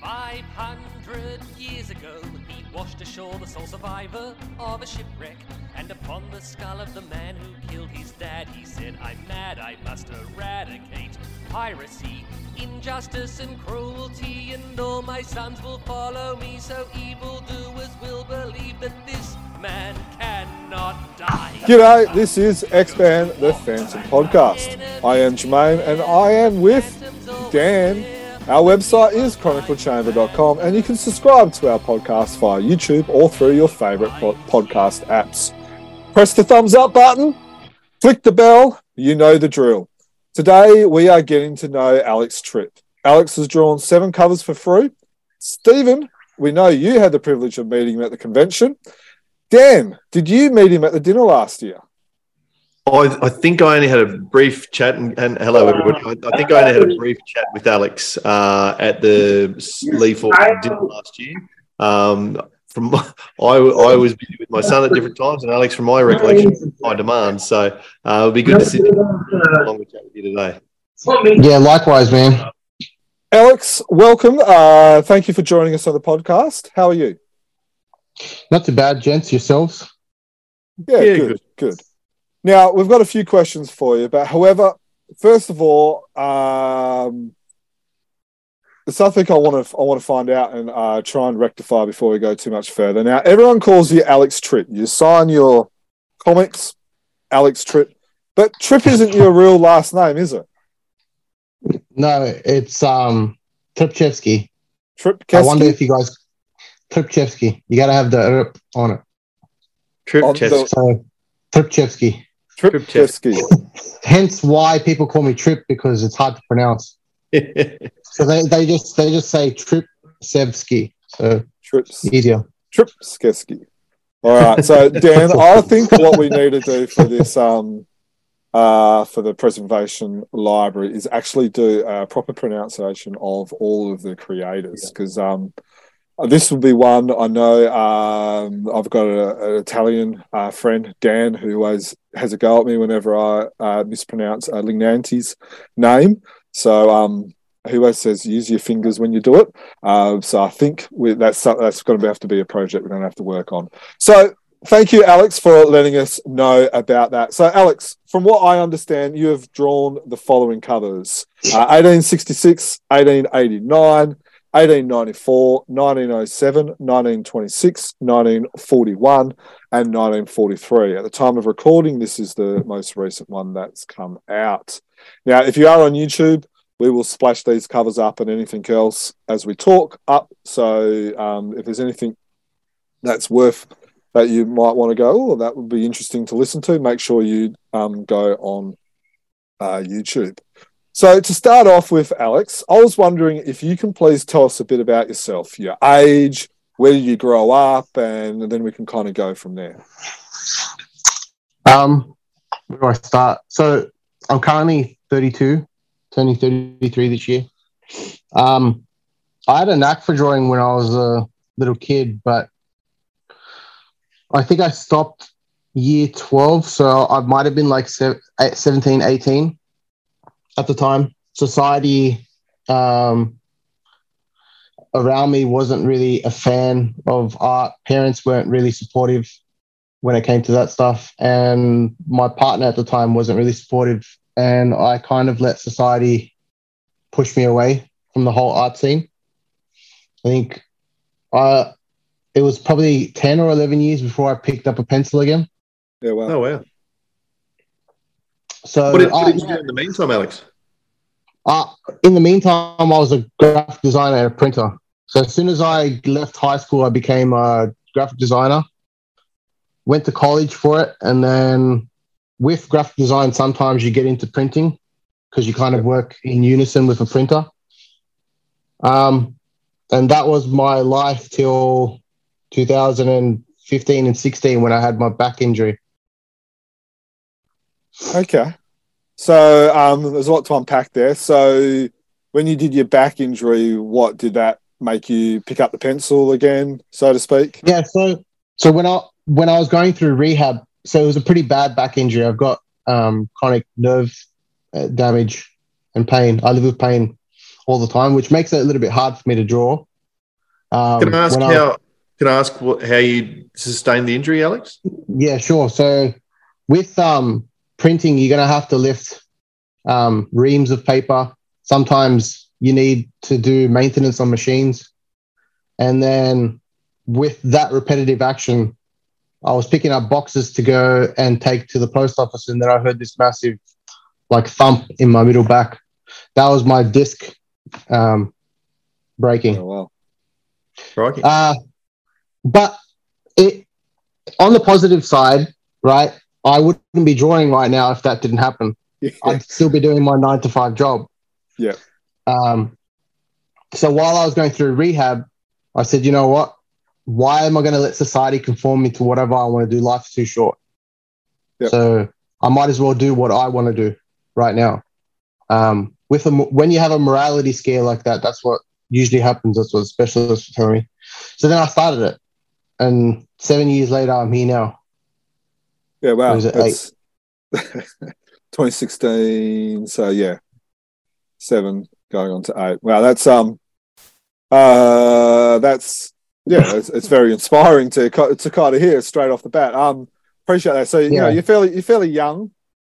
Five hundred years ago, he washed ashore the sole survivor of a shipwreck. And upon the skull of the man who killed his dad, he said, I'm mad, I must eradicate piracy, injustice, and cruelty. And all my sons will follow me, so evildoers will believe that this man cannot die. G'day, this is X-Band, the Phantom Podcast. I am Jermayn and I am with Dan. Our website is chroniclechamber.com and you can subscribe to our podcast via YouTube or through your favourite po- podcast apps. Press the thumbs up button, click the bell, you know the drill. Today we are getting to know Alex Trip. Alex has drawn seven covers for Frew. Stephen, we know you had the privilege of meeting him at the convention. Dan, did you meet him at the dinner last year? I, I think I only had a brief chat, and, and hello everybody. I, I think I only had a brief chat with Alex uh, at the Lee Falk dinner last year. Um, from I, I was busy with my son at different times, and Alex, from my recollection, high demand. So uh, it'll be good to sit along with you today. Yeah, likewise, man. Alex, welcome. Uh, thank you for joining us on the podcast. How are you? Not too bad, gents. Yourselves? Yeah, Yeah, good, good. Now we've got a few questions for you, but however, first of all, um, there's something I want to I want to find out and uh, try and rectify before we go too much further. Now, everyone calls you Alex Trip. You sign your comics, Alex Trip, but Trip isn't your real last name, is it? No, it's um Tripchevsky. Trip I wonder if you guys Tripchevsky. You gotta have the on it. Trip On test. the- So Tripchevsky. Tripchevsky. Hence why people call me Trip because it's hard to pronounce. So they, they just they just say Tripsevsky. So Trips. easier. Trip Skesky. All right. So Dan, I think what we need to do for this um uh for the preservation library is actually do a proper pronunciation of all of the creators because um this will be one I know. Um, I've got a- an Italian uh, friend, Dan, who always has a go at me whenever I uh, mispronounce uh, Lignanti's name. So um, he always says, "Use your fingers when you do it." Uh, so I think we, that's that's going to have to be a project we're going to have to work on. So thank you, Alex, for letting us know about that. So Alex, from what I understand, you have drawn the following covers: uh, 1866, 1889. 1894, 1907, 1926, 1941, and 1943. At the time of recording, this is the most recent one that's come out. Now, if you are on YouTube, we will splash these covers up and anything else as we talk up. So um, if there's anything that's worth that you might want to go, oh, that would be interesting to listen to, make sure you um, go on uh, YouTube. So to start off with, Alex, I was wondering if you can please tell us a bit about yourself, your age, where did you grow up, and then we can kind of go from there. Um where do I start? So I'm currently 32, turning 33 this year. Um I had a knack for drawing when I was a little kid, but I think I stopped year 12. So I might have been like eh, 17, 18 at the time. Society um, around me wasn't really a fan of art. Parents weren't really supportive when it came to that stuff. And my partner at the time wasn't really supportive. And I kind of let society push me away from the whole art scene. I think I, it was probably 10 or 11 years before I picked up a pencil again. Yeah, well, Oh wow! So What did, what did you do in the meantime, Alex? Uh, in the meantime, I was a graphic designer and a printer. So as soon as I left high school, I became a graphic designer. Went to college for it, and then with graphic design, sometimes you get into printing because you kind of work in unison with a printer. Um, and that was my life till 2015 and 16 when I had my back injury. Okay. So um, there's a lot to unpack there. So when you did your back injury, what did that make you pick up the pencil again, so to speak? Yeah, so so when I when I was going through rehab, so it was a pretty bad back injury. I've got um, chronic nerve uh, damage and pain. I live with pain all the time, which makes it a little bit hard for me to draw. Um, Can I ask when how? Can I ask what, how you sustained the injury, Alex? Yeah, sure. So with um, printing, you're going to have to lift um, reams of paper. Sometimes you need to do maintenance on machines. And then with that repetitive action, I was picking up boxes to go and take to the post office. And then I heard this massive like thump in my middle back. That was my disc um, breaking. Oh, wow. Uh, but it on the positive side, right? I wouldn't be drawing right now if that didn't happen. Yeah. I'd still be doing my nine to five job. Yeah. Um, so while I was going through rehab, I said, you know what? Why am I going to let society conform me to whatever I want to do? Life's too short. Yeah. So I might as well do what I want to do right now. Um, with a, when you have a morality scale like that, that's what usually happens. That's what specialists tell me. So then I started it, and seven years later, I'm here now. Yeah, wow. That's 2016. So yeah, seven going on to eight. Wow, that's um, uh, that's yeah, it's, it's very inspiring to to kind of hear straight off the bat. Um, appreciate that. So you know, Yeah. you're fairly you're fairly young.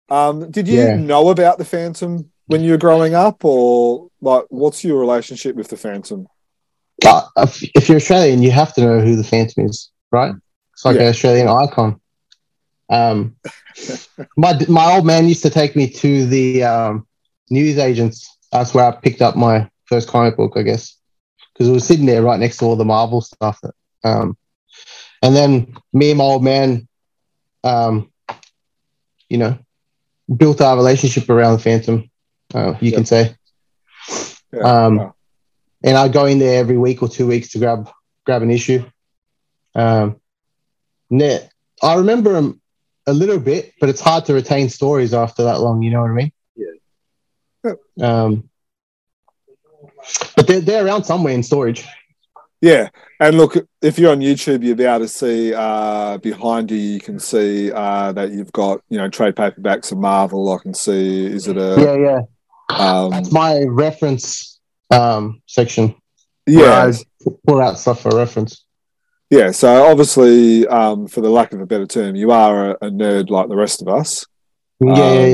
Um, did you Yeah. know about the Phantom when you were growing up, or like, what's your relationship with the Phantom? Uh, if, if you're Australian, you have to know who the Phantom is, right? It's like Yeah. an Australian icon. Um, my my old man used to take me to the um, news agents. That's where I picked up my first comic book, I guess, because it was sitting there right next to all the Marvel stuff. Um, and then me and my old man, um, you know, built our relationship around the Phantom. Uh, you Yeah. can say. Yeah, Um, wow. and I'd go in there every week or two weeks to grab grab an issue. Um, I remember them a little bit, but it's hard to retain stories after that long. You know what I mean? Yeah. Um, but they're they're around somewhere in storage. Yeah, and look, if you're on YouTube, you'll be able to see uh, behind you. You can see uh, that you've got you know trade paperbacks of Marvel. I can see. Is it a Yeah, yeah. um, That's my reference um, section. where yeah I pull out stuff for reference. Yeah? So obviously, um, for the lack of a better term, you are a, a nerd like the rest of us. Yeah, Um, yeah,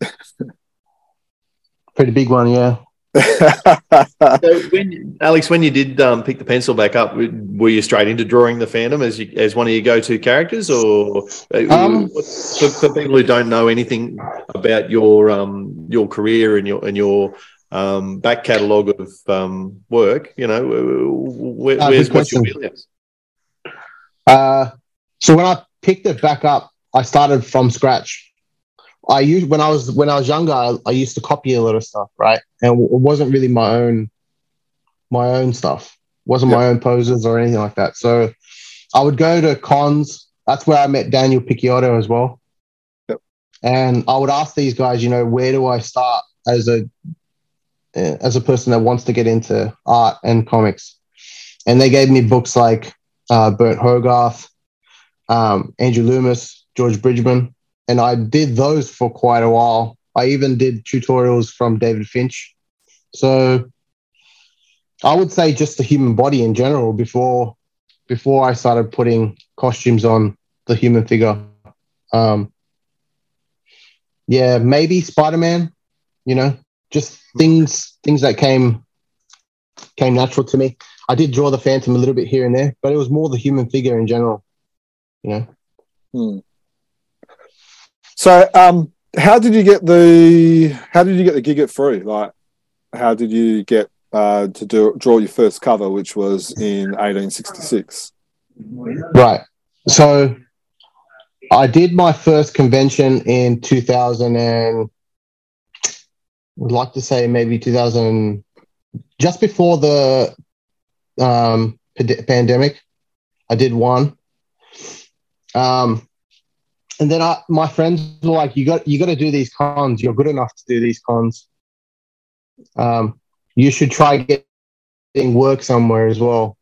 yeah. Pretty big one, yeah. So when Alex, when you did um, pick the pencil back up, were you straight into drawing the Phantom as you, as one of your go-to characters, or uh, Um, for, for people who don't know anything about your um, your career and your and your um, back catalogue of um, work, you know, where, Ah, where's good what's your question. wheelhouse? Uh, so when I picked it back up, I started from scratch. I used when I was when I was younger, I, I used to copy a lot of stuff, right? And it wasn't really my own my own stuff. wasn't my own poses or anything like that. So I would go to cons. That's where I met Daniel Picciotto as well. Yep. And I would ask these guys, you know, where do I start as a uh, as a person that wants to get into art and comics? And they gave me books like uh, Burne Hogarth, um, Andrew Loomis, George Bridgman, and I did those for quite a while. I even did tutorials from David Finch. So I would say just the human body in general before before I started putting costumes on the human figure. Um, yeah, maybe Spider Man. You know, just things things that came came natural to me. I did draw the Phantom a little bit here and there, but it was more the human figure in general. You know. Hmm. So, um, how did you get the how did you get the gig at Frew? Like, how did you get uh, to do draw your first cover, which was in 1866? Right. So I did my first convention in 2000 and would like to say maybe 2000 just before the um, pand- pandemic. I did one. Um, and then I, my friends were like, "You got, you got to do these cons. You're good enough to do these cons. Um, you should try getting work somewhere as well."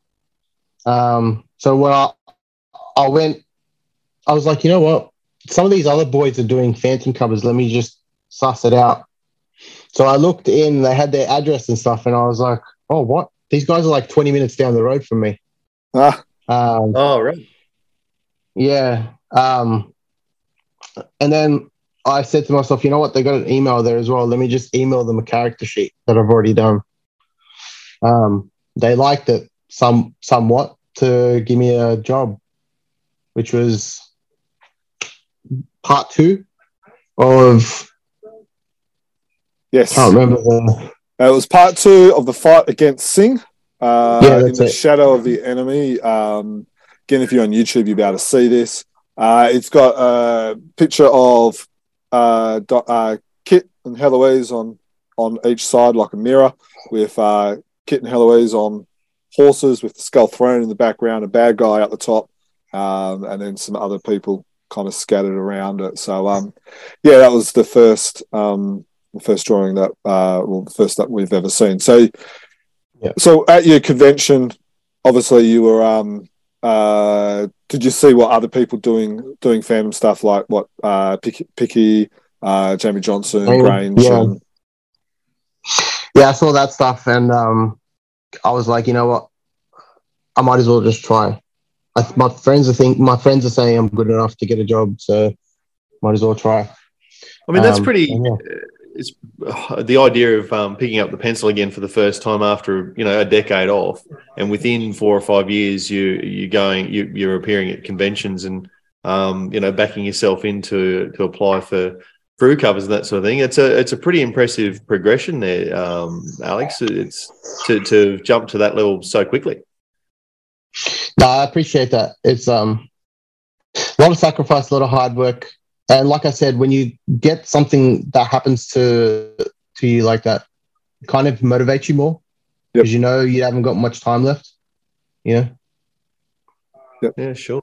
Um, so when I, I went, I was like, you know what? Some of these other boys are doing phantom covers. Let me just suss it out. So I looked in, they had their address and stuff, and I was like, oh, what? These guys are like 20 minutes down the road from me. Ah, Um, Oh, right. yeah. Um, and then I said to myself, you know what? They got an email there as well. Let me just email them a character sheet that I've already done. Um, they liked it some somewhat to give me a job, which was part two of yes. I can't remember the it was part two of the fight against Singh. Uh, Yeah, in the it. shadow of the enemy. Um, again, if you're on YouTube, you'll be able to see this. Uh, it's got a picture of uh, uh, Kit and Heloise on on each side, like a mirror, with uh, Kit and Heloise on horses with the skull thrown in the background, a bad guy at the top, um, and then some other people kind of scattered around it. So, um, yeah, that was the first um, the first drawing that uh, well, the first that we've ever seen. So, Yeah. so at your convention, obviously you were. Um, uh, did you see what other people doing doing fandom stuff like what uh, Picky, Picky uh, Jamie Johnson, Oh, Grange? yeah. And, yeah, I saw that stuff and um, I was like, you know what? I might as well just try. I, my friends are think my friends are saying I'm good enough to get a job, so might as well try. I mean, that's Um, pretty. yeah. It's uh, the idea of um, picking up the pencil again for the first time after you know a decade off, and within four or five years, you you're going you, you're appearing at conventions and um, you know backing yourself into to apply for Frew covers and that sort of thing. It's a it's a pretty impressive progression there, um, Alex. It's to to jump to that level so quickly. No, I appreciate that. It's um a lot of sacrifice, a lot of hard work. And like I said, when you get something that happens to to you like that, it kind of motivates you more Yep. because you know you haven't got much time left. You know? Yeah, sure.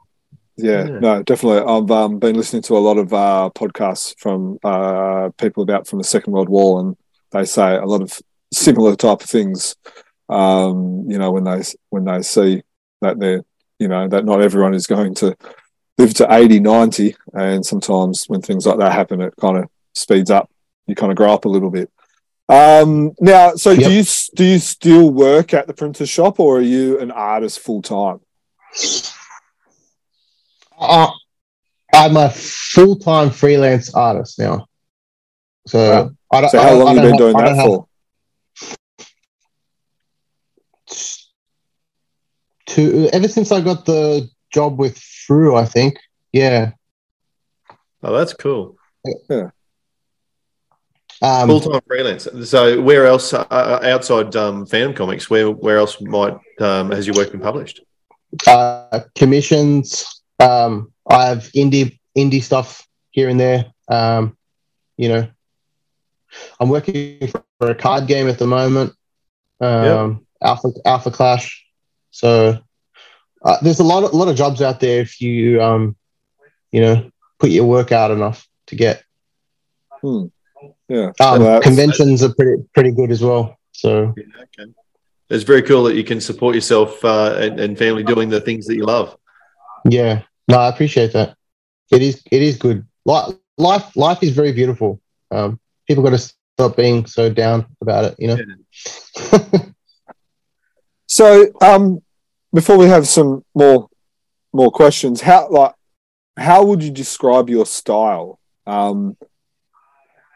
Yeah, Yeah. no, definitely. I've um, been listening to a lot of uh, podcasts from uh, people about from the Second World War, and they say a lot of similar type of things. Um, you know, when they when they see that they're, you know, that not everyone is going to live to 80, 90, and sometimes when things like that happen, it kind of speeds up. You kind of grow up a little bit. Um, now, so do you do you still work at the printer shop, or are you an artist full time? Uh, I'm a full time freelance artist now. So Wow. I don't. So how don't- long I have you been doing I that have for? To ever since I got the job with Frew, I think. Yeah. Oh, that's cool. Um, Full time freelance. So, where else uh, uh, outside um, Phantom Comics? Where where else might um, has your work been published? uh, commissions. Um, I have indie indie stuff here and there. Um, you know, I'm working for a card game at the moment. Um, Alpha Alpha Clash. So uh, there's a lot of a lot of jobs out there if you um, you know, put your work out enough to get. Hmm. Yeah. Um, Well, conventions are pretty pretty good as well. So Okay. It's very cool that you can support yourself uh, and, and family doing the things that you love. Yeah, no, I appreciate that. It is, it is good. Life, life, life is very beautiful. Um, people got to stop being so down about it. You know. So, um, before we have some more more questions, how like how would you describe your style? Um,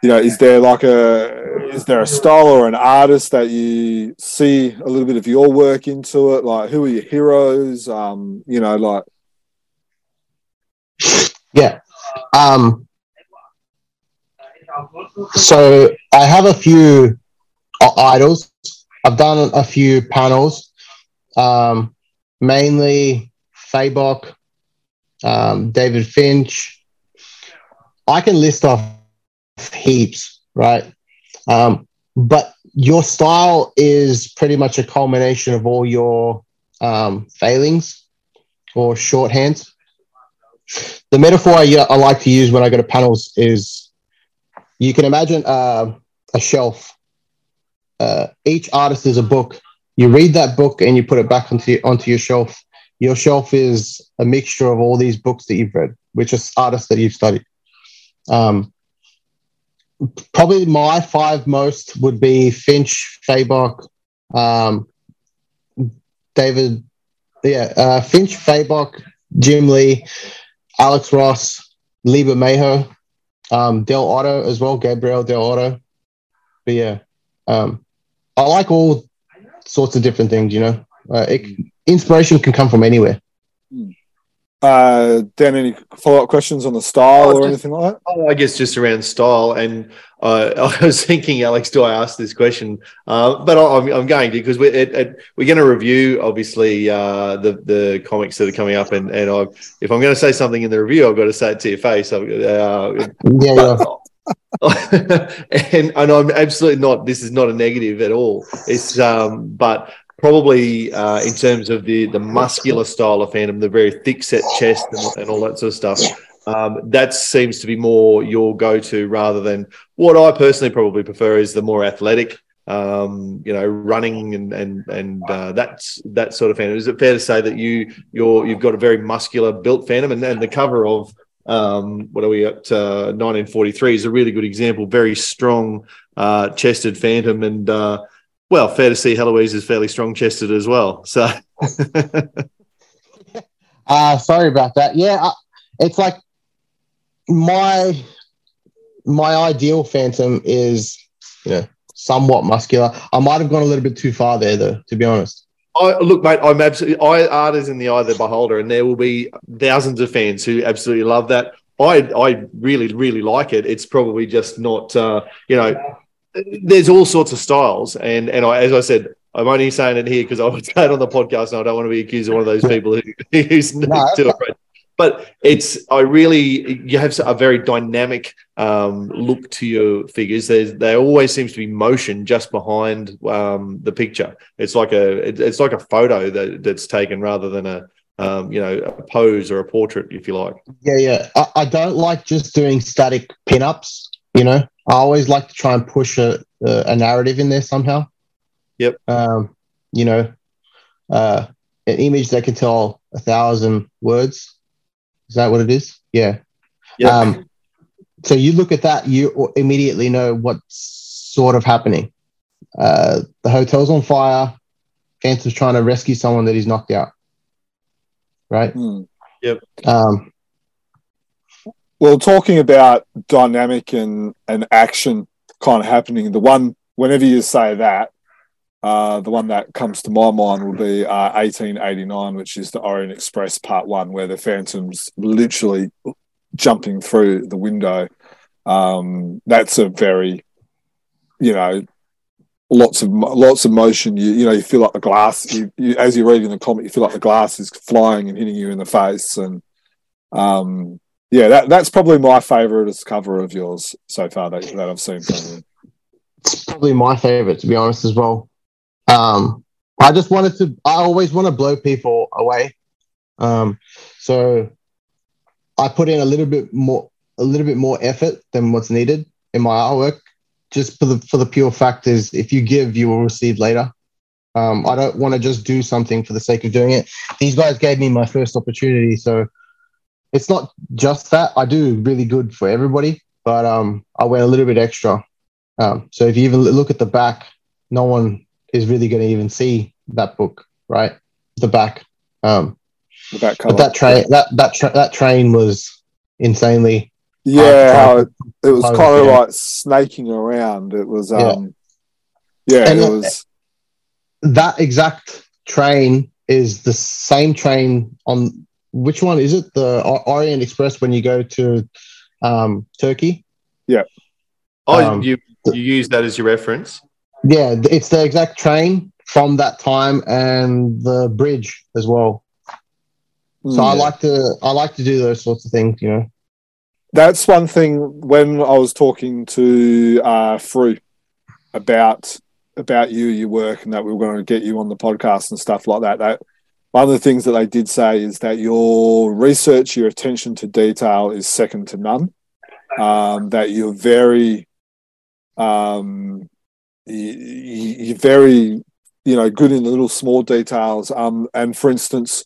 you know, is there like a is there a style or an artist that you see a little bit of your work into it? Like, who are your heroes? Um, you know, like Yeah. Um, so I have a few uh, idols. I've done a few panels, um, mainly Fabok, um, David Finch. I can list off heaps, right? Um, but your style is pretty much a culmination of all your um, failings or shorthands the metaphor I, I like to use when I go to panels is you can imagine uh, a shelf. Uh, each artist is a book. You read that book and you put it back onto your, onto your shelf. Your shelf is a mixture of all these books that you've read, which is artists that you've studied. Um, probably my five most would be Finch, Fabok, um, David, yeah, uh, Finch, Fabok, Jim Lee, Alex Ross, Lee Bermejo, um, Dell'Otto as well, Gabriel Dell'Otto. But yeah, um, I like all sorts of different things. You know, uh, it, inspiration can come from anywhere. Uh, Dan, any follow up questions on the style Oh, or just- anything like that? Oh, I guess just around style. And uh, I was thinking, Alex, do I ask this question? Uh, but I- I'm, I'm going to because we're, it, it, we're going to review, obviously, uh, the the comics that are coming up. And, and I, if I'm going to say something in the review, I've got to say it to your face. Uh, Yeah, yeah. and and I'm absolutely not. This is not a negative at all. It's um, but probably uh, in terms of the the muscular style of Phantom, the very thick set chest and, and all that sort of stuff. Um, that seems to be more your go-to rather than what I personally probably prefer is the more athletic, um, you know, running and and and uh, that's that sort of Phantom. Is it fair to say that you you're you've got a very muscular built Phantom, and, and the cover of um, what are we at? Uh, 1943 is a really good example. Very strong uh, chested Phantom, and uh, well, fair to see Heloise is fairly strong chested as well. So Uh, sorry about that. Yeah, uh, it's like my my ideal phantom is you know somewhat muscular. I might have gone a little bit too far there, though. To be honest. I look, mate. I'm absolutely. I art is in the eye of the beholder, and there will be thousands of fans who absolutely love that. I I really really like it. It's probably just not. Uh, you know, there's all sorts of styles, and and I, as I said, I'm only saying it here because I would say it on the podcast, and I don't want to be accused of one of those people who, who's No, too afraid. But it's I really you have a very dynamic um, look to your figures. There's there always seems to be motion just behind um, the picture. It's like a it- it's like a photo that, that's taken rather than a um, you know a pose or a portrait, if you like. Yeah, yeah. I, I don't like just doing static pinups. You know, I always like to try and push a a, a narrative in there somehow. Yep. Um, you know, uh, an image that can tell a thousand words. Is that what it is? Yeah. Yeah. Um, so you look at that, you immediately know what's sort of happening. Uh, the hotel's on fire. Phantom's trying to rescue someone that he's knocked out. Right. Yep. Um, Well, talking about dynamic and, and action kind of happening, the one, whenever you say that, uh, the one that comes to my mind will be uh, 1889, which is the Orient Express Part One, where the Phantom's literally jumping through the window. Um, that's a very, you know, lots of lots of motion. You you know, you feel like the glass. You, you as you're reading the comic, you feel like the glass is flying and hitting you in the face, and um, yeah, that that's probably my favourite cover of yours so far that, that I've seen from you. it's probably my favorite to be honest as well. Um, I just wanted to. I always want to blow people away. Um, so I put in a little bit more, a little bit more effort than what's needed in my artwork, just for the for the pure fact is, if you give, you will receive later. Um, I don't want to just do something for the sake of doing it. These guys gave me my first opportunity, so it's not just that. I do really good for everybody, but um, I went a little bit extra. Um, so if you even look at the back, no one is really going to even see that book, right? The back. Um, The back cover. but that train, that that tra- that train was insanely. yeah, how it, it was kind of yeah. like snaking around. It was, Yeah. um, yeah, And it it- was. That exact train is the same train on which one is it? The O- Orient Express when you go to um, Turkey. Yeah. Oh, Um, you you use that as your reference. Yeah, it's the exact train from that time and the bridge as well. So I Mm. like to I like to do those sorts of things, you know. that's one thing when I was talking to uh Frew about about you, your work, and that we were going to get you on the podcast and stuff like that. That one of the things that they did say is that your research, your attention to detail is second to none. Um, that you're very, um, you, you're very, you know, good in the little small details. Um, and for instance,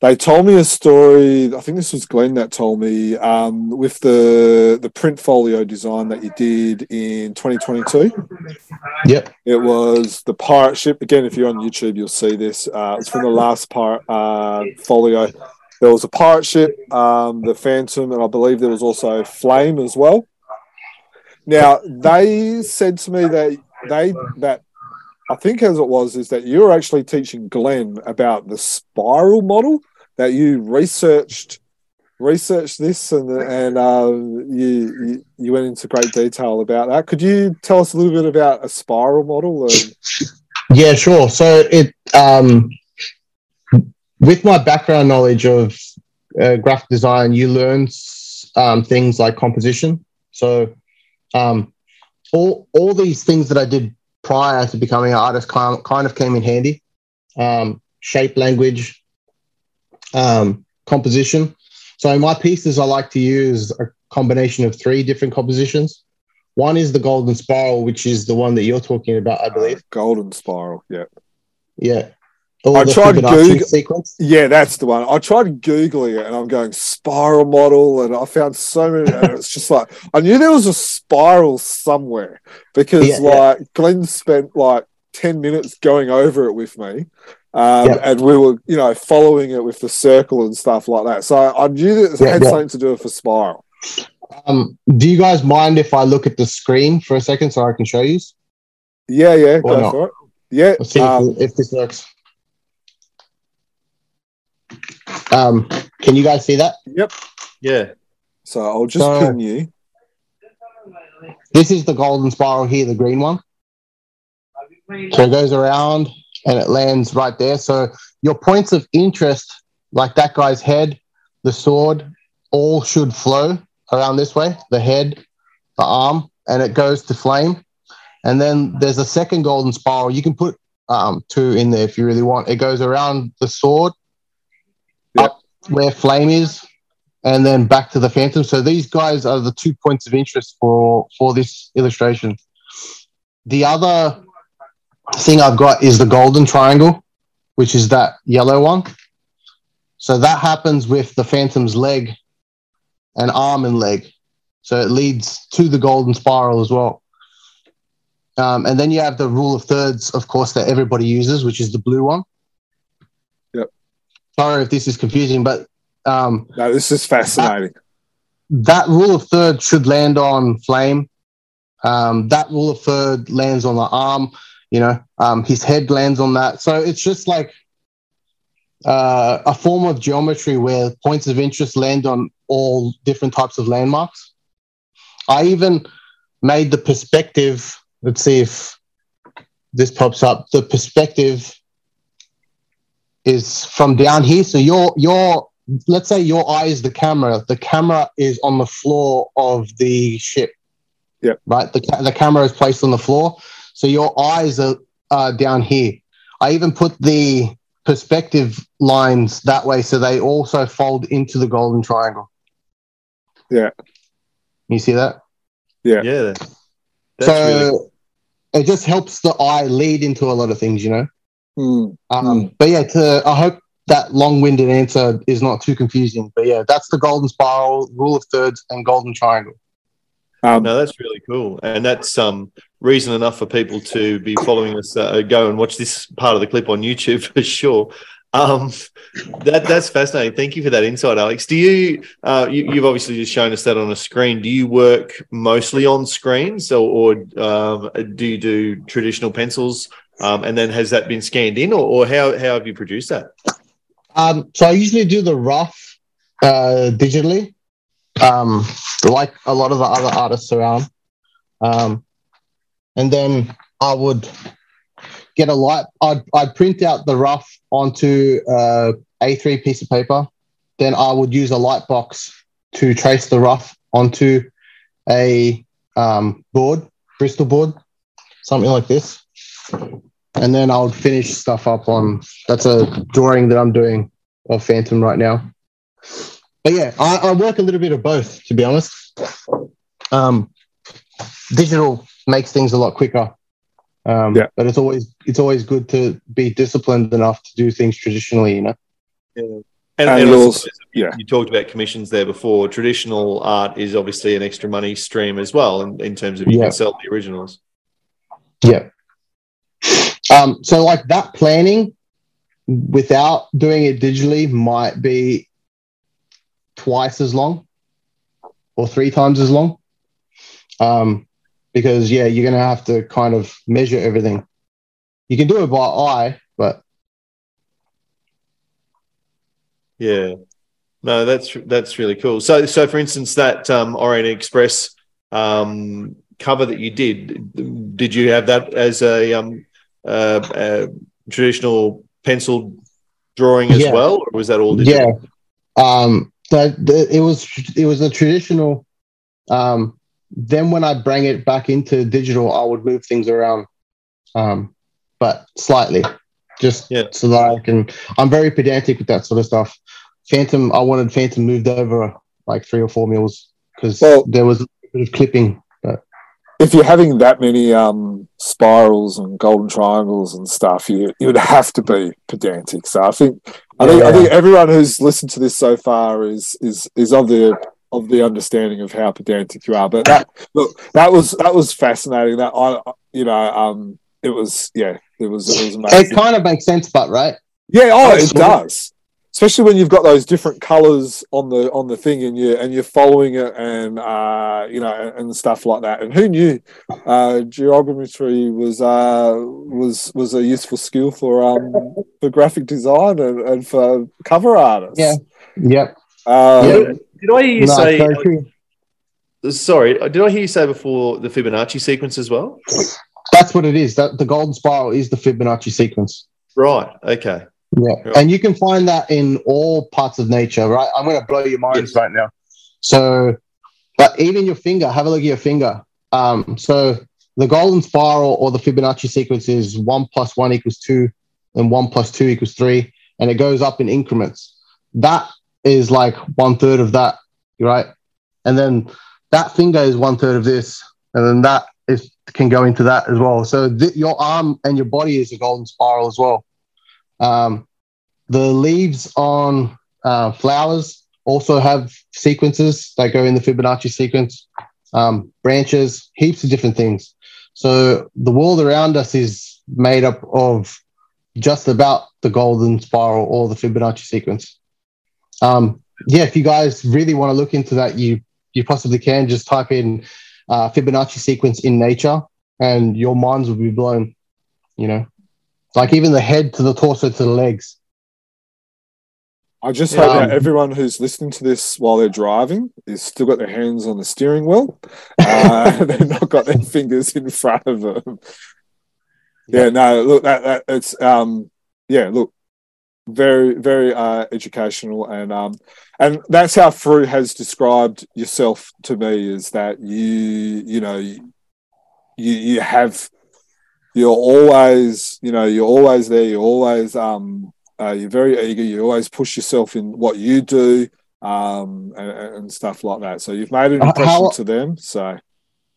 they told me a story. I think this was Glenn that told me um, with the the print folio design that you did in 2022. Yep. It was the pirate ship. Again, if you're on YouTube, you'll see this. Uh, it's from the last pirate uh, folio. There was a pirate ship, um, the Phantom, and I believe there was also Flame as well. Now they said to me that they that I think as it was is that you were actually teaching Glenn about the spiral model that you researched researched this and and uh, you, you went into great detail about that. Could you tell us a little bit about a spiral model? And... Yeah, sure. So it um, with my background knowledge of uh, graphic design, you learn um, things like composition. So um, all all these things that I did prior to becoming an artist kind kind of came in handy. Um, shape language, um, composition. So in my pieces, I like to use a combination of three different compositions. One is the golden spiral, which is the one that you're talking about, I believe. Golden spiral, yeah. Yeah. I tried Google- sequence. Yeah, that's the one. I tried googling it and I'm going spiral model, and I found so many. and it's just like I knew there was a spiral somewhere because Yeah, yeah. like Glenn spent like ten minutes going over it with me, um, Yeah. and we were you know following it with the circle and stuff like that. So I knew that it Yeah, had yeah. something to do with a spiral. Um, do you guys mind if I look at the screen for a second so I can show you? Yeah, yeah, Or go not? for it. Yeah, see um, if, if this works. Um, can you guys see that? Yep. Yeah. so I'll just So- pin you. This is the golden spiral here, the green one. So it goes around and it lands right there. So your points of interest, like that guy's head, the sword, all should flow around this way the head, the arm, and it goes to flame. And then there's a second golden spiral. You can put um, two in there if you really want. It goes around the sword, Up where flame is, and then back to the phantom. So these guys are the two points of interest for for this illustration. The other thing I've got is the golden triangle, which is that yellow one. So that happens with the phantom's leg and arm and leg. So it leads to the golden spiral as well. Um, and then you have the rule of thirds, of course, that everybody uses, which is the blue one. Sorry if this is confusing, but um, No, this is fascinating. that rule of third should land on flame. Um, that rule of third lands on the arm. You know, um, his head lands on that. So it's just like uh, a form of geometry where points of interest land on all different types of landmarks. I even made the perspective. Let's see if this pops up. The perspective is from down here. So your your let's say your eye is the camera. The camera is on the floor of the ship. Yep. Right. The ca- the camera is placed on the floor. So your eyes are uh, down here. I even put the perspective lines that way, so they also fold into the golden triangle. Yeah. You see that? Yeah. That's so really it just helps the eye lead into a lot of things, you know. Hmm. Um, But yeah, to, I hope that long-winded answer is not too confusing. But yeah, that's the golden spiral, rule of thirds, and golden triangle. Um, No, that's really cool, and that's um reason enough for people to be following us. Uh, go and watch this part of the clip on YouTube for sure. Um, that that's fascinating. Thank you for that insight, Alex. Do you, uh, you you've obviously just shown us that on a screen. Do you work mostly on screens, or, or um, do you do traditional pencils? Um, and then has that been scanned in, or, or how how have you produced that? Um, so I usually do the rough uh, digitally, um, like a lot of the other artists around. Um, and then I would get a light. I'd, I'd print out the rough onto uh, A3 piece of paper. Then I would use a light box to trace the rough onto a um, board, Bristol board, something like this. And then I'll finish stuff up on that's a drawing that I'm doing of Phantom right now. But yeah, I, I work a little bit of both, to be honest. Um, digital makes things a lot quicker. Um, Yeah. But it's always it's always good to be disciplined enough to do things traditionally, you know. And, And and I yours- suppose yeah. you talked about commissions there before. Traditional art is obviously an extra money stream as well, in, in terms of you Yeah. can sell the originals. Yeah. Um, so like that planning without doing it digitally might be twice as long or three times as long. Um, because yeah, you're gonna have to kind of measure everything. You can do it by eye, but Yeah. No, that's that's really cool. So, so for instance, that um, Orient Express um, cover that you did, did you have that as a, um, uh, a traditional pencil drawing as Yeah. well, or was that all yeah. digital? Um, the, the, it was it was a traditional. Um, then when I bring it back into digital, I would move things around, um, but slightly, just Yeah. so that I can. I'm very pedantic with that sort of stuff. Phantom, I wanted Phantom moved over like three or four mils because Well- there was a bit of clipping. If you're having that many um, spirals and golden triangles and stuff, you you would have to be pedantic. So I think I think I think everyone who's listened to this so far is is is of the of the understanding of how pedantic you are. But that look, that was that was fascinating. That I you know um it was yeah it was it was amazing. it kind of makes sense, but right? Yeah, oh, it does. Especially when you've got those different colors on the on the thing, and you and you're following it, and uh, you know, and stuff like that. And who knew uh, geometry was uh, was was a useful skill for um, for graphic design and, and for cover artists. Yeah. Yep. Um, Yeah. Did I hear you No, say? very true. Sorry, did I hear you say before the Fibonacci sequence as well? That's what it is. That the golden spiral is the Fibonacci sequence. Right. Okay. Yeah. Yeah. And you can find that in all parts of nature, right? I'm going to blow your minds Yes. right now. So, but even your finger, have a look at your finger. Um, so the golden spiral or the Fibonacci sequence is one plus one equals two, and one plus two equals three, and it goes up in increments. That is like one third of that, right? And then that finger is one third of this, and then that is can go into that as well. So th- your arm and your body is a golden spiral as well. Um, the leaves on uh, flowers also have sequences that go in the Fibonacci sequence. Um, branches, heaps of different things. So the world around us is made up of just about the golden spiral or the Fibonacci sequence. Um, yeah, if you guys really want to look into that, you you possibly can just type in uh, Fibonacci sequence in nature, and your minds will be blown. You know, like even the head to the torso to the legs. I just Yeah. hope that Um, everyone who's listening to this while they're driving is still got their hands on the steering wheel. Uh, they've not got their fingers in front of them. Yeah, no, look, that, that it's um, yeah, look, very, very uh, educational, and um, and that's how Frew has described yourself to me is that you, you know, you you have, you're always, you know, you're always there, you're always um uh, you're very eager. You always push yourself in what you do, um, and, and stuff like that. So you've made an Uh, impression how- to them. So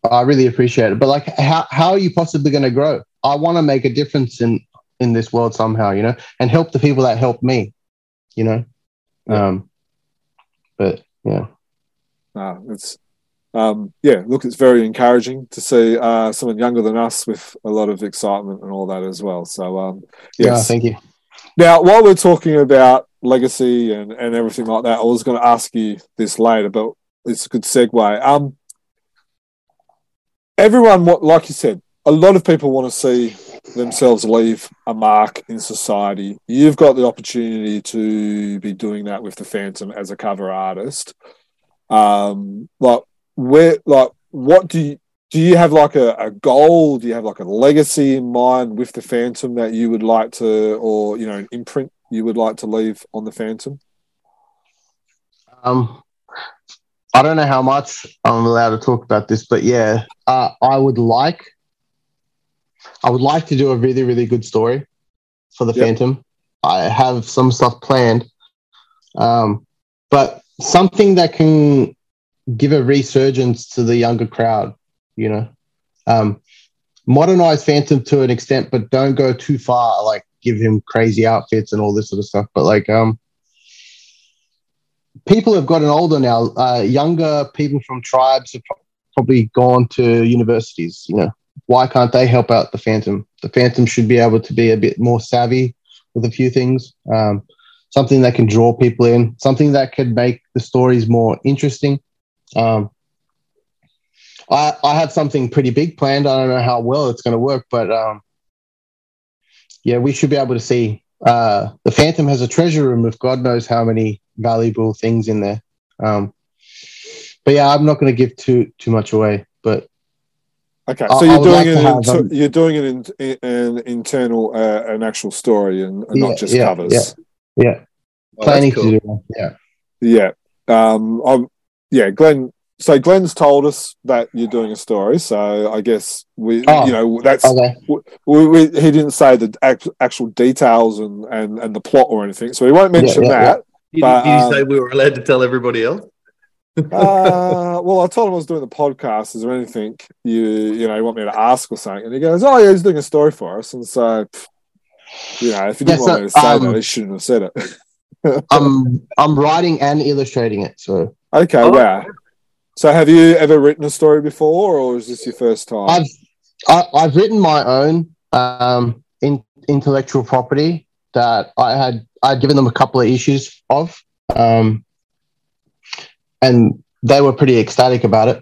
I really appreciate it. But like, how how are you possibly going to grow? I want to make a difference in in this world somehow, you know, and help the people that help me, you know. Yeah. Um, but yeah, uh, it's um, yeah. Look, it's very encouraging to see uh, someone younger than us with a lot of excitement and all that as well. So um, yeah. Thank you. Now, while we're talking about legacy and, and everything like that, I was going to ask you this later, but it's a good segue. Um, everyone, like you said, a lot of people want to see themselves leave a mark in society. You've got the opportunity to be doing that with the Phantom as a cover artist. Um, like where, like, what do you? Do you have like a, a goal? Do you have like a legacy in mind with the Phantom that you would like to, or you know, an imprint you would like to leave on the Phantom? Um, I don't know how much I'm allowed to talk about this, but yeah, uh, I would like, I would like to do a really, really good story for the Yep. Phantom. I have some stuff planned, um, but something that can give a resurgence to the younger crowd. You know, um, modernize Phantom to an extent, but don't go too far. Like give him crazy outfits and all this sort of stuff. But like, um, people have gotten older now. Uh, younger people from tribes have probably gone to universities. You know, why can't they help out the Phantom? The Phantom should be able to be a bit more savvy with a few things. Um, something that can draw people in, something that could make the stories more interesting. Um, I, I have something pretty big planned. I don't know how well it's going to work, but um, yeah, we should be able to see. Uh, the Phantom has a treasure room with God knows how many valuable things in there. Um, but yeah, I'm not going to give too too much away. But Okay, I- so I you're would doing like it. to have, um, you're doing it in, in an internal, uh, an actual story, and, and Yeah, not just yeah, covers. yeah, Oh, planning cool. to do that. Yeah. Yeah. Um, I'm, yeah, Glenn. So Glenn's told us that you're doing a story. So I guess we, Oh, you know, that's Okay. we, we, he didn't say the act, actual details and, and, and the plot or anything, so he won't mention yeah, that. Did, But, did you um, say we were allowed to tell everybody else? uh, well, I told him I was doing the podcast. Is there anything you you know you want me to ask or something? And he goes, "Oh yeah, he's doing a story for us." And so, you know, if he didn't Yeah, want so, me to say um, that, he shouldn't have said it. I'm I'm writing and illustrating it. So okay, Oh. wow. So, have you ever written a story before, or is this your first time? I've I, I've written my own um, in, intellectual property that I had I'd given them a couple of issues of, um, and they were pretty ecstatic about it.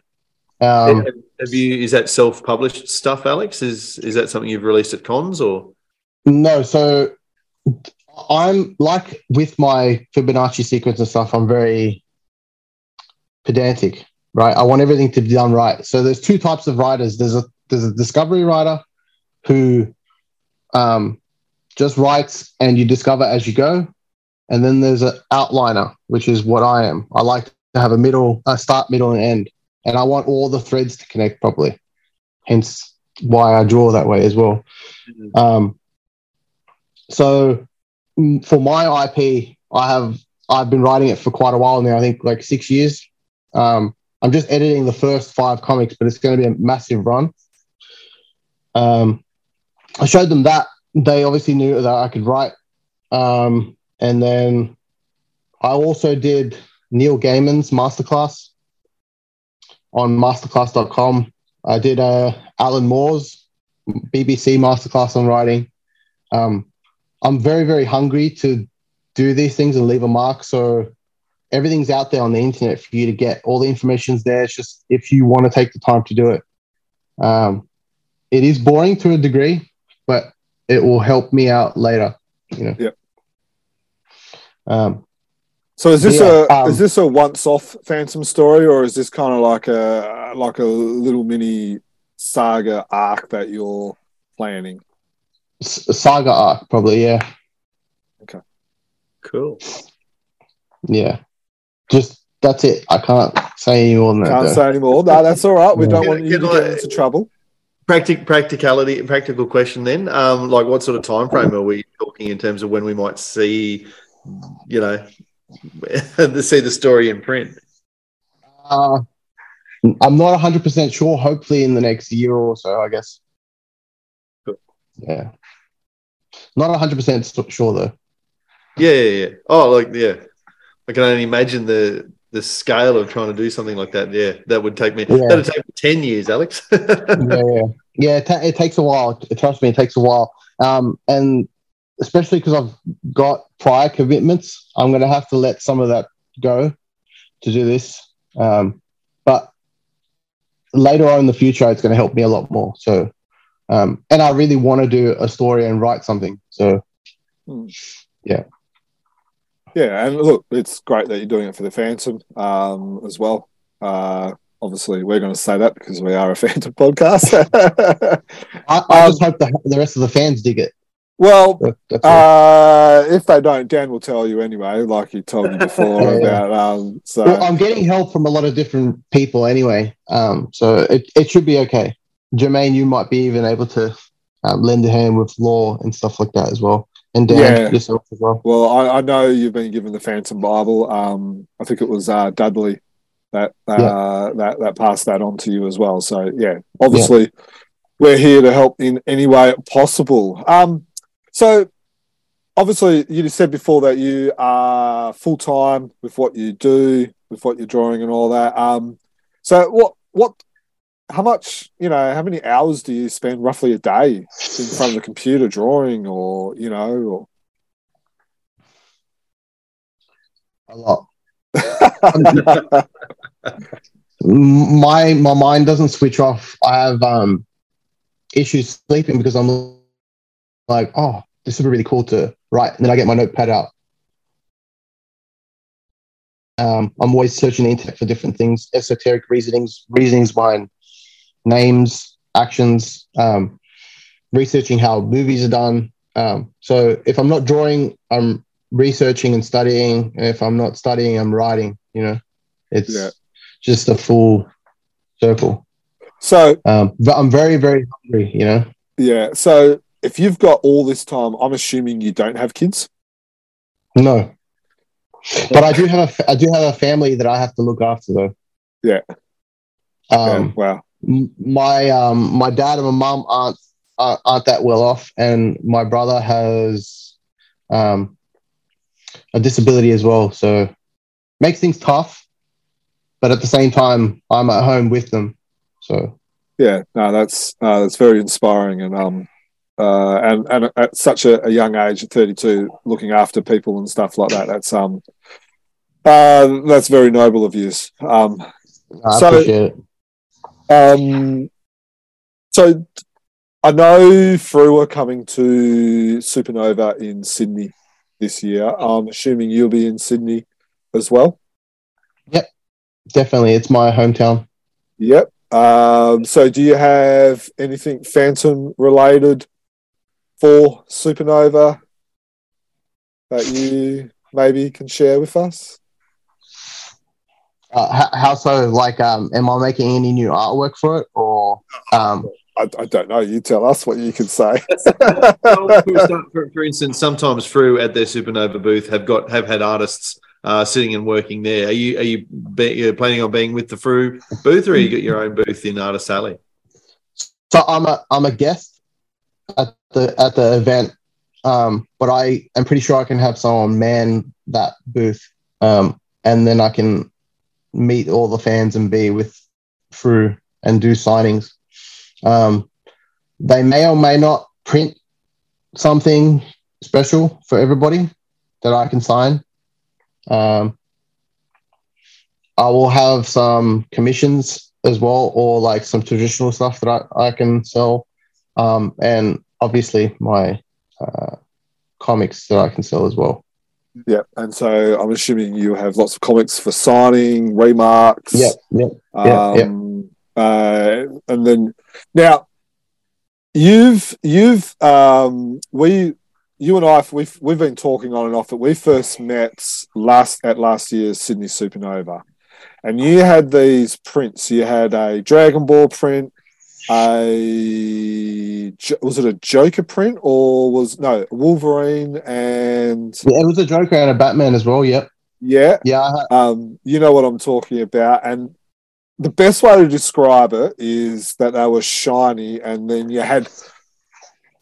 Um, have, have you? Is that self-published stuff, Alex? Is is that something you've released at cons or? No, so I'm like with my Fibonacci sequence and stuff. I'm very pedantic, right? I want everything to be done right. So there's two types of writers. There's a there's a discovery writer who um, just writes and you discover as you go, and then there's an outliner, which is what I am. I like to have a middle, a start, middle, and end, and I want all the threads to connect properly. Hence why I draw that way as well. Um, so for my IP, I have I've been writing it for quite a while now. I think like six years. Um, I'm just editing the first five comics, but it's going to be a massive run. Um, I showed them that they obviously knew that I could write, um, and then I also did Neil Gaiman's masterclass on masterclass.com. I did uh, Alan Moore's BBC masterclass on writing. Um, I'm very, very hungry to do these things and leave a mark. So everything's out there on the internet for you to get. All the information's there. It's just if you want to take the time to do it. Um, it is boring to a degree, but it will help me out later. You know. Yep. Um, so, is this yeah, a um, is this a once off Phantom story, or is this kind of like a like a little mini saga arc that you're planning? s- saga arc, probably. Yeah. Okay. Cool. Yeah. Just that's it. I can't say any more than that. Can't though. say anymore. No, that's all right. We don't want you to get into trouble. Practic practicality, practical question then. Um, like what sort of time frame are we talking in terms of when we might see, you know, to see the story in print? Uh, I'm not 100% sure. Hopefully, in the next year or so, I guess. Cool. Yeah. Not 100% sure, though. Yeah, yeah, yeah. Oh, like yeah. I can only imagine the the scale of trying to do something like that. Yeah, that would take me. Yeah. That'd take me ten years, Alex. yeah, yeah. Yeah, it, ta- it takes a while. Trust me, it takes a while. Um, and especially because I've got prior commitments, I'm going to have to let some of that go to do this. Um, but later on in the future, it's going to help me a lot more. So, um, and I really want to do a story and write something. So, Yeah, and look, it's great that you're doing it for the Phantom um, as well. Uh, obviously, we're going to say that because we are a Phantom podcast. I, I Um, just hope the, the rest of the fans dig it. well, That- That's all. uh, if they don't, Dan will tell you anyway, like he told you before Yeah, yeah. about. Um, so Well, I'm getting help from a lot of different people anyway, um, so it, it should be okay. Jermayn, you might be even able to um, lend a hand with lore and stuff like that as well, and Dan Yeah. yourself as well. Well, I, I know you've been given the Phantom Bible. Um, I think it was uh, Dudley that uh, that that passed that on to you as well. So yeah, obviously we're here to help in any way possible. Um, so obviously, you said before that you are full time with what you do, with what you're drawing and all that. Um, so what what how much you know how many hours do you spend roughly a day in front of the computer drawing or you know or A lot. my my mind doesn't switch off. I have um issues sleeping because I'm like, oh, this would be really cool to write, and then I get my notepad out. Um, I'm always searching the internet for different things, esoteric reasonings, reasonings behind names, actions, um, researching how movies are done. Um, so if I'm not drawing, I'm researching and studying. And if I'm not studying, I'm writing. You know, it's Yeah. just a full circle. so Um, but I'm very, very hungry. You know, yeah so if you've got all this time i'm assuming you don't have kids no. But I do have a, I do have a family that I have to look after though. Yeah. Um, yeah, wow my um my dad and my mom aren't aren't that well off, and my brother has um a disability as well, so makes things tough. But at the same time, I'm at home with them, so yeah no that's uh, that's very inspiring and um uh and and at such a, a young age at 32 looking after people and stuff like that that's um uh that's very noble of you um I So- appreciate it. Um, so I know Frew are coming to Supanova in Sydney this year. I'm assuming you'll be in Sydney as well. Yep, definitely, it's my hometown. Yep. Um, so do you have anything Phantom related for Supanova that you maybe can share with us? Uh, how, how so? Like, um, am I making any new artwork for it, or um, I, I don't know. You tell us what you can say. Well, for, for, for instance, sometimes Frew at their Supanova booth have got have had artists uh, sitting and working there. Are you are you be, you planning on being with the Frew booth, or you got your own booth in Artist Alley? So I'm a I'm a guest at the at the event, um, but I am pretty sure I can have someone man that booth, um, and then I can meet all the fans and be with Frew and do signings. Um, they may or may not print something special for everybody that I can sign. Um, I will have some commissions as well, or like some traditional stuff that I, I can sell, um, and obviously my uh, comics that I can sell as well. Yeah. And so I'm assuming you have lots of comics for signing, remarks. Yeah, yeah. Um, uh, and then now you've you've um, we you and I we've we've been talking on and off that we first met last at last year's Sydney Supanova, and you had these prints. You had a Dragon Ball print. A was it a Joker print or was no Wolverine and Yeah, it was a Joker and a Batman as well. Yep. yeah Yeah. Um, you know what I'm talking about. And the best way to describe it is that they were shiny, and then you had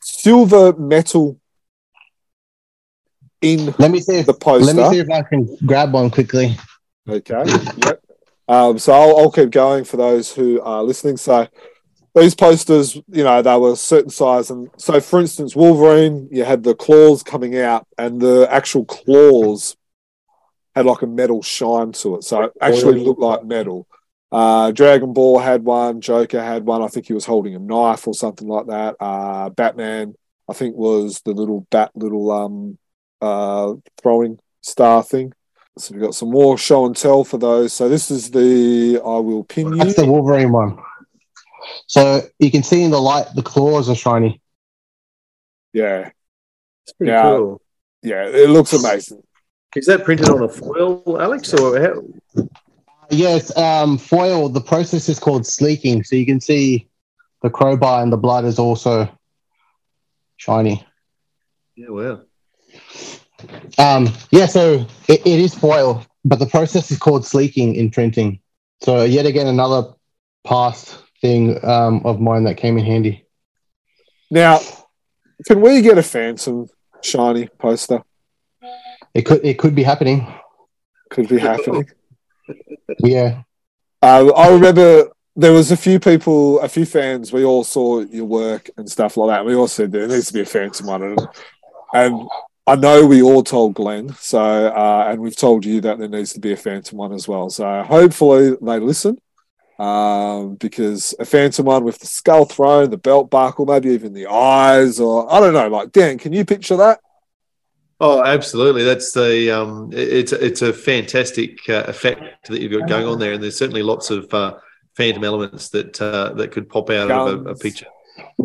silver metal in let me see if the poster. let me see if I can grab one quickly. Okay. Yep. Um, so I'll, I'll keep going for those who are listening. So these posters, you know, they were a certain size, and so for instance, Wolverine, you had the claws coming out, and the actual claws had like a metal shine to it, so it actually looked like metal. Uh, Dragon Ball had one, Joker had one. I think he was holding a knife or something like that. Uh, Batman, I think, was the little bat, little um, uh, throwing star thing. So we've got some more show and tell for those. So this is the I will pin you. That's the Wolverine one. So you can see in the light the claws are shiny. Yeah, It's pretty Yeah. cool. yeah, it looks amazing. Is that printed on a foil, Alex, or how? Yes, um, foil. The process is called sleeking, so you can see the crowbar and the blood is also shiny. Yeah, wow. Um, yeah, so it, it is foil, but the process is called sleeking in printing. So yet again, another past thing um, of mine that came in handy. Now, can we get a Phantom shiny poster. It could it could be happening. Could be happening. Yeah. Uh, I remember there was a few people, a few fans. We all saw your work and stuff like that. We all said there needs to be a Phantom one, and, and I know we all told Glenn. So, uh, and we've told you that there needs to be a Phantom one as well. So, hopefully they listen, um, because a Phantom one with the skull throne, the belt buckle, maybe even the eyes, or I don't know. Like Dan, can you picture that? Oh, absolutely. That's the um, it's it's a fantastic uh, effect that you've got going on there, and there's certainly lots of uh, phantom elements that uh, that could pop out of a, a picture.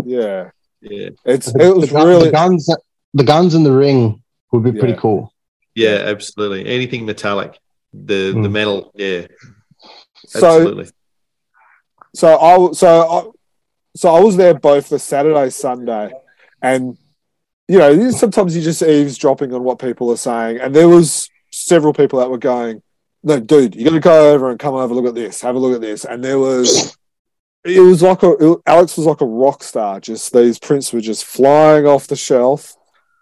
Yeah, Yeah, it's The, it was gun- really the guns the guns in the ring would be pretty cool. yeah, absolutely. Anything metallic, the the Mm. metal, yeah, absolutely. So I so I, so I was there both the Saturday Sunday, and you know sometimes you're just eavesdropping on what people are saying, and there was several people that were going, "No, dude, you got to go over and come over, look at this, have a look at this," and there was. It was like a it- Alex was like a rock star. Just these prints were just flying off the shelf.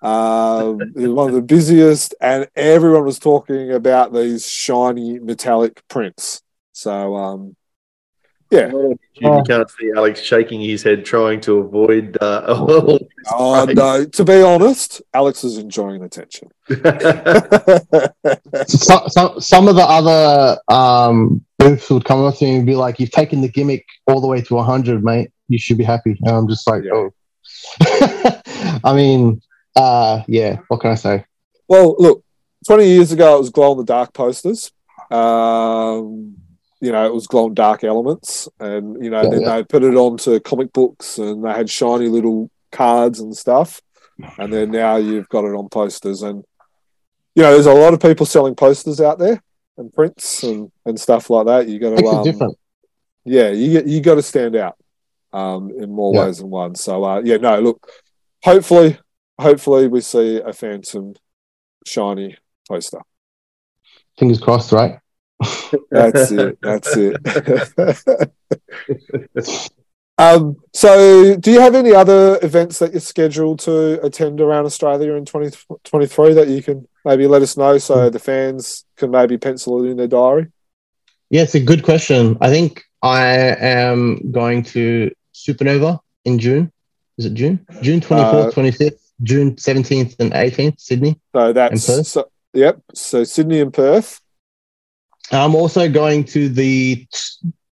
Um, it was one of the busiest, and everyone was talking about these shiny metallic prints. So, um, yeah, You can't see Alex shaking his head, trying to avoid. Uh, all Oh no! To be honest, Alex is enjoying attention. So, so, some of the other um, booths would come up to me and be like, "You've taken the gimmick all the way to 100, mate. You should be happy." And I'm just like, Yeah. "Oh." I mean, uh, yeah. What can I say? well, look, twenty years ago it was glow in the dark posters. Um, you know, it was glow in dark elements, and you know, Yeah, then yeah. they put it onto comic books, and they had shiny little cards and stuff. And then now you've got it on posters, and you know, there's a lot of people selling posters out there and prints and, and stuff like that. You got to um, different. yeah, you you got to stand out um, in more Yeah. ways than one. So uh, yeah, no, look, hopefully, hopefully we see a Phantom shiny poster. Fingers crossed, right? That's it. That's it. um, so, do you have any other events that you're scheduled to attend around Australia in 2023 that you can maybe let us know so the fans can maybe pencil it in their diary? Yeah, it's a good question. I think I am going to Supanova in June. Is it June? June 24th, Uh, 25th, June 17th, and 18th, Sydney. So that's Perth? so, yep. So Sydney and Perth. I'm also going to the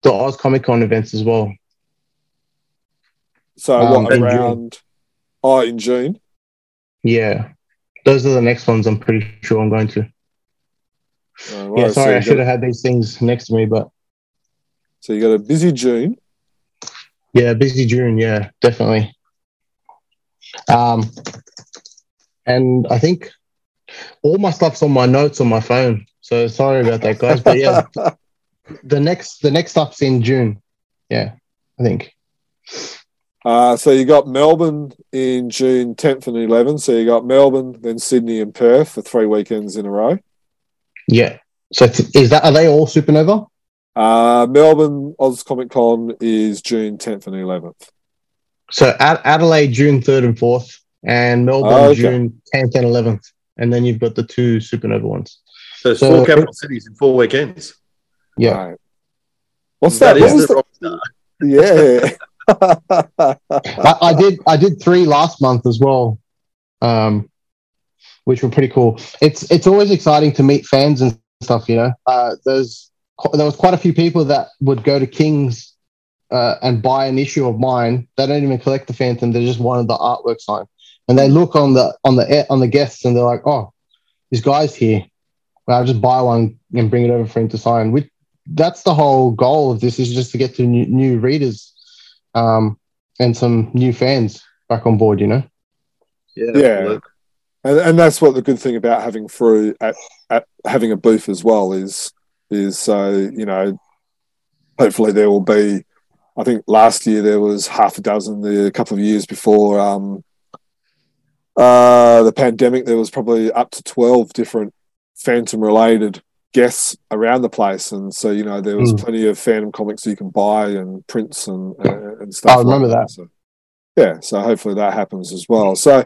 the Oz Comic Con events as well. So Um, what in June. around? Oh, in June. Yeah, those are the next ones. I'm pretty sure I'm going to. Oh, Yeah, right, so sorry, I should have had these things next to me, but So you got a busy June. yeah, busy June. Yeah, definitely. Um, and I think all my stuff's on my notes on my phone. So sorry about that, guys. But yeah, the next the next stuff's in June. Yeah, I think. Uh, so you got Melbourne in June 10th and 11th. So you got Melbourne, then Sydney and Perth for three weekends in a row. Yeah. So is that are they all Supanova? Uh, Melbourne Oz Comic Con is June 10th and 11th. So Ad- Adelaide June third and fourth, and Melbourne Oh, okay. June tenth and eleventh, and then you've got the two Supanova ones. So it's So- four capital cities in four weekends. Yeah. Right. What's that? That What is the the- yeah. I, I did I did three last month as well, um, which were pretty cool. It's it's always exciting to meet fans and stuff. You know, uh, there's there was quite a few people that would go to Kings uh, and buy an issue of mine. They don't even collect the Phantom; they just wanted the artwork signed, and they look on the on the on the guests and they're like, "Oh, this guy's here. Well, I'll just buy one and bring it over for him to sign." Which that's the whole goal of this is just to get to new, new readers um, and some new fans back on board. You know. Yeah, Yeah. absolutely. and, and that's what the good thing about having Frew at, at having a booth as well is is so you know hopefully there will be i think last year there was half a dozen the couple of years before um uh the pandemic there was probably up to 12 different phantom related guests around the place and so you know there was Mm. plenty of phantom comics you can buy and prints and uh, and stuff I remember like that. So, yeah so hopefully that happens as well so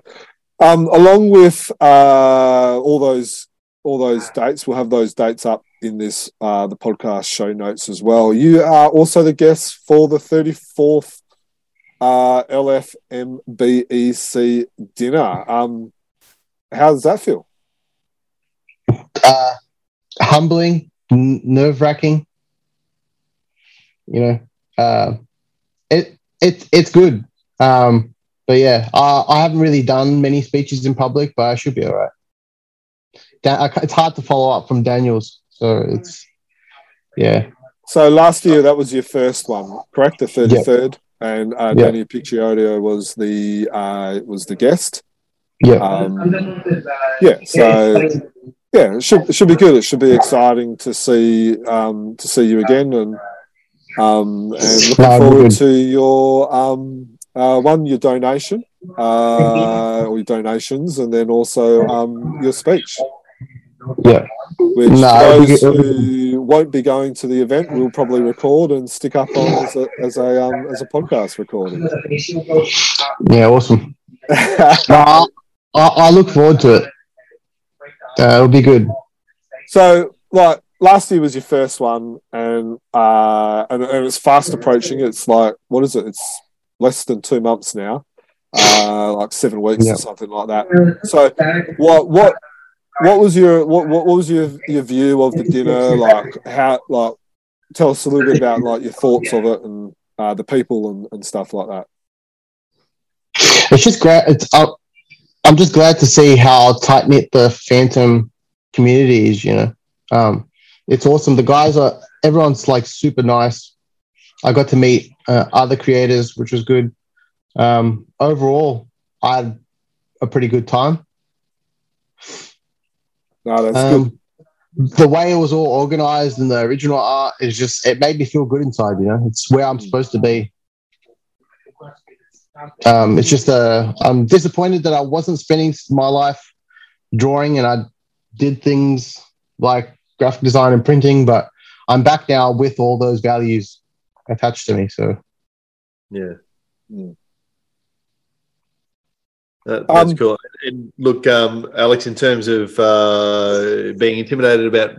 Um, along with uh, all those all those dates, we'll have those dates up in this uh, the podcast show notes as well. You are also the guest for the thirty fourth uh, LFMBEC dinner. Um, how does that feel? Uh, humbling, n- nerve wracking. You know, uh, it it it's good. Um, but yeah, I, I haven't really done many speeches in public, but I should be all right. Da- I it's hard to follow up from Daniel's, so it's yeah. So last year that was your first one, correct? The thirty third, and uh, Yeah. Danny Picciotto was the uh, was the guest. Yeah. Um, yeah, so yeah, it should it should be good. It should be exciting to see um, to see you again, and um, and looking No, forward to your um, uh, one your donation uh, or your donations, and then also um, your speech. Yeah. Which No, those good- it'll be who won't be going to the event will probably record and stick up on as a as a um, as a podcast recording. Yeah, awesome. No, I, I look forward to it. Uh, it'll be good. So, like last year was your first one, and uh, and, and it's fast approaching. It's like what is it? It's less than two months now, uh, like seven weeks Yeah. or something like that. So, what what what was your what what was your your view of the dinner? Like how like tell us a little bit about like your thoughts of it and uh, the people and, and stuff like that. It's just great. It's uh, I'm just glad to see how tight knit the Phantom community is. You know, um, it's awesome. The guys are everyone's like super nice. I got to meet uh, other creators, which was good. Um, overall, I had a pretty good time. No, that's good. Um, the way it was all organized and the original art is just it made me feel good inside. You know, it's where I'm supposed to be. Um, it's just uh, I'm disappointed that I wasn't spending my life drawing and I did things like graphic design and printing, but I'm back now with all those values attached to me. So Yeah. Mm. That, that's Um, cool. And look, um, Alex, in terms of uh, being intimidated about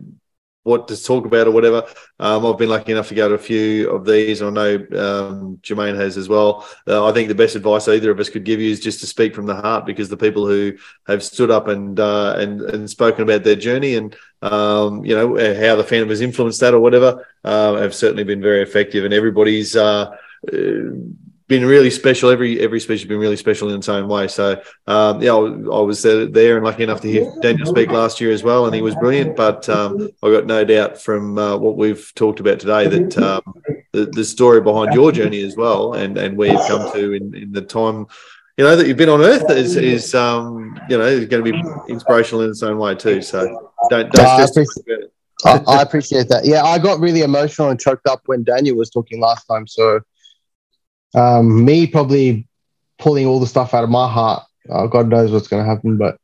what to talk about or whatever, um, I've been lucky enough to go to a few of these. I know um, Jermayn has as well. Uh, I think the best advice either of us could give you is just to speak from the heart, because the people who have stood up and uh, and and spoken about their journey and um, you know how the fandom has influenced that or whatever uh, have certainly been very effective. And everybody's. Uh, uh, been really special. Every every speech has been really special in its own way. So um, yeah, I, was- I was there, there and lucky enough to hear Daniel speak last year as well, and he was brilliant. But um, I got no doubt from uh, what we've talked about today that um, the, the story behind your journey as well, and and where you've come to in, in the time. You know that you've been on Earth is, is um, you know is going to be inspirational in its own way too. So don't don't Uh, stress I, I appreciate that. Yeah, I got really emotional and choked up when Daniel was talking last time. So, um, me probably pulling all the stuff out of my heart. Uh, God knows what's going to happen, but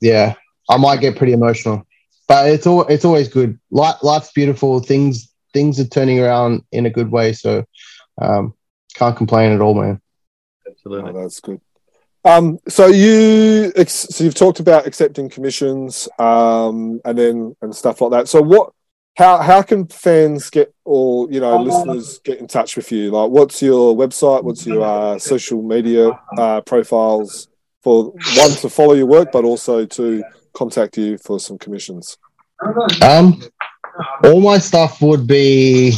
yeah, I might get pretty emotional. But it's all it's always good. Life, life's beautiful. Things things are turning around in a good way. So, um, can't complain at all, man. Absolutely. Oh, that's good. Um, so you so you've talked about accepting commissions um, and then and stuff like that. So what? How how can fans get or you know listeners get in touch with you? Like, what's your website? What's your uh, social media uh, profiles for one to follow your work, but also to contact you for some commissions? Um, all my stuff would be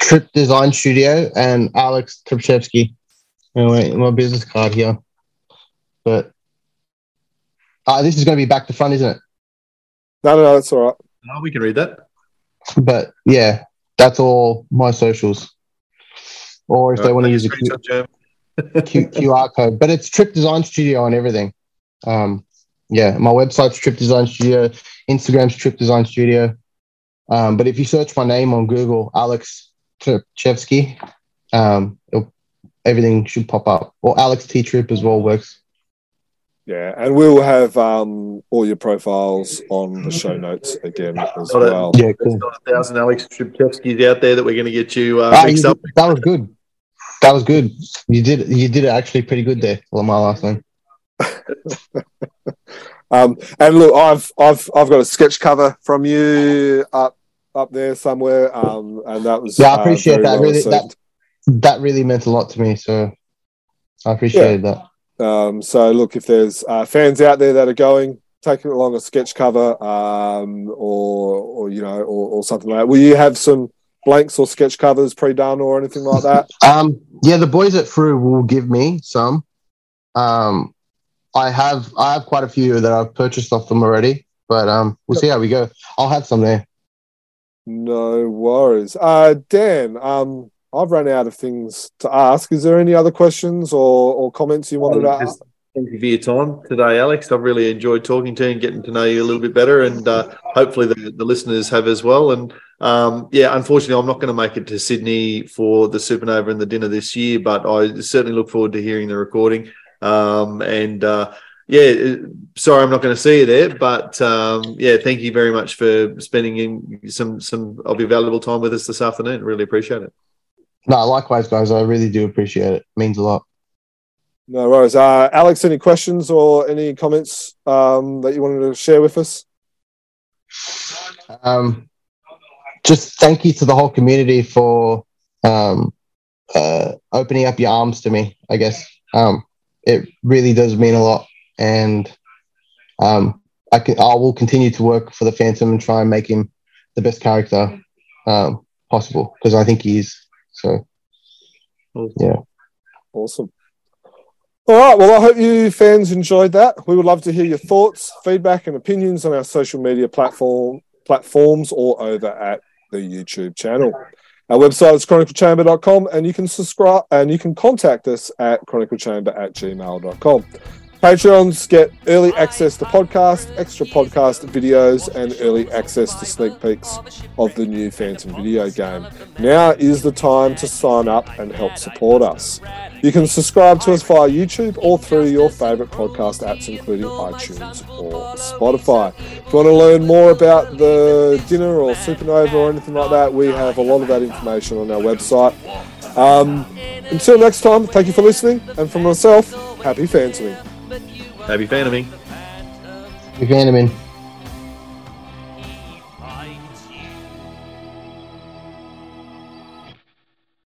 Trip Design Studio and Alex Tripchevsky. Anyway, my business card here. But uh, this is going to be back to front, isn't it? No, no, no, that's all right. No, we can read that. But yeah, that's all my socials. Or if they want to use a Q, Screenshot, QR code, but it's Trip Design Studio and everything. Um, yeah, my website's Trip Design Studio, Instagram's Trip Design Studio. Um, but if you search my name on Google, Alex Tripchevsky, um, everything should pop up. Or Alex T Trip as well works. Yeah, and we'll have um, all your profiles on the show notes again as Got it. well. Yeah, There's cool. not a thousand Alex Tripkevskis out there that we're going to get you uh, Ah, mixed you up. did- that was good. That was good. You did you did it actually pretty good there. Well, my last name. um, and look, I've I've I've got a sketch cover from you up up there somewhere, um, and that was Yeah, I appreciate uh, that. well Really, that that really meant a lot to me. So I appreciated that. Um, so look, if there's uh, fans out there that are going, taking along a sketch cover, um, or or you know, or, or something like that. Will you have some blanks or sketch covers pre-done or anything like that? Um, yeah, the boys at Frew will give me some. Um, I have I have quite a few that I've purchased off them already, but um, we'll see how we go. I'll have some there. No worries. Uh, Dan, um, I've run out of things to ask. Is there any other questions or, or comments you wanted to ask? Thank you for your time today, Alex. I've really enjoyed talking to you and getting to know you a little bit better, and uh, hopefully the, the listeners have as well. And um, yeah, unfortunately, I'm not going to make it to Sydney for the Supanova and the dinner this year, but I certainly look forward to hearing the recording. Um, and uh, yeah, sorry, I'm not going to see you there, but um, yeah, thank you very much for spending in some some of your valuable time with us this afternoon. Really appreciate it. No, likewise, guys. I really do appreciate it. it means a lot. No worries. Uh, Alex, any questions or any comments um, that you wanted to share with us? Um, just thank you to the whole community for um, uh, opening up your arms to me. I guess um, it really does mean a lot, and um, I can I will continue to work for the Phantom and try and make him the best character um, possible because I think he is. So yeah. Awesome. All right. Well, I hope you fans enjoyed that. We would love to hear your thoughts, feedback, and opinions on our social media platform platforms or over at the YouTube channel. Our website is chroniclechamber.com and you can subscribe and you can contact us at chroniclechamber at gmail.com. Patreons get early access to podcasts, extra podcast videos, and early access to sneak peeks of the new Phantom video game. Now is the time to sign up and help support us. You can subscribe to us via YouTube or through your favourite podcast apps, including iTunes or Spotify. If you want to learn more about the dinner or Supanova or anything like that, we have a lot of that information on our website. Um, until next time, thank you for listening, and from myself, happy phantoming. Happy Phantoming. you're in,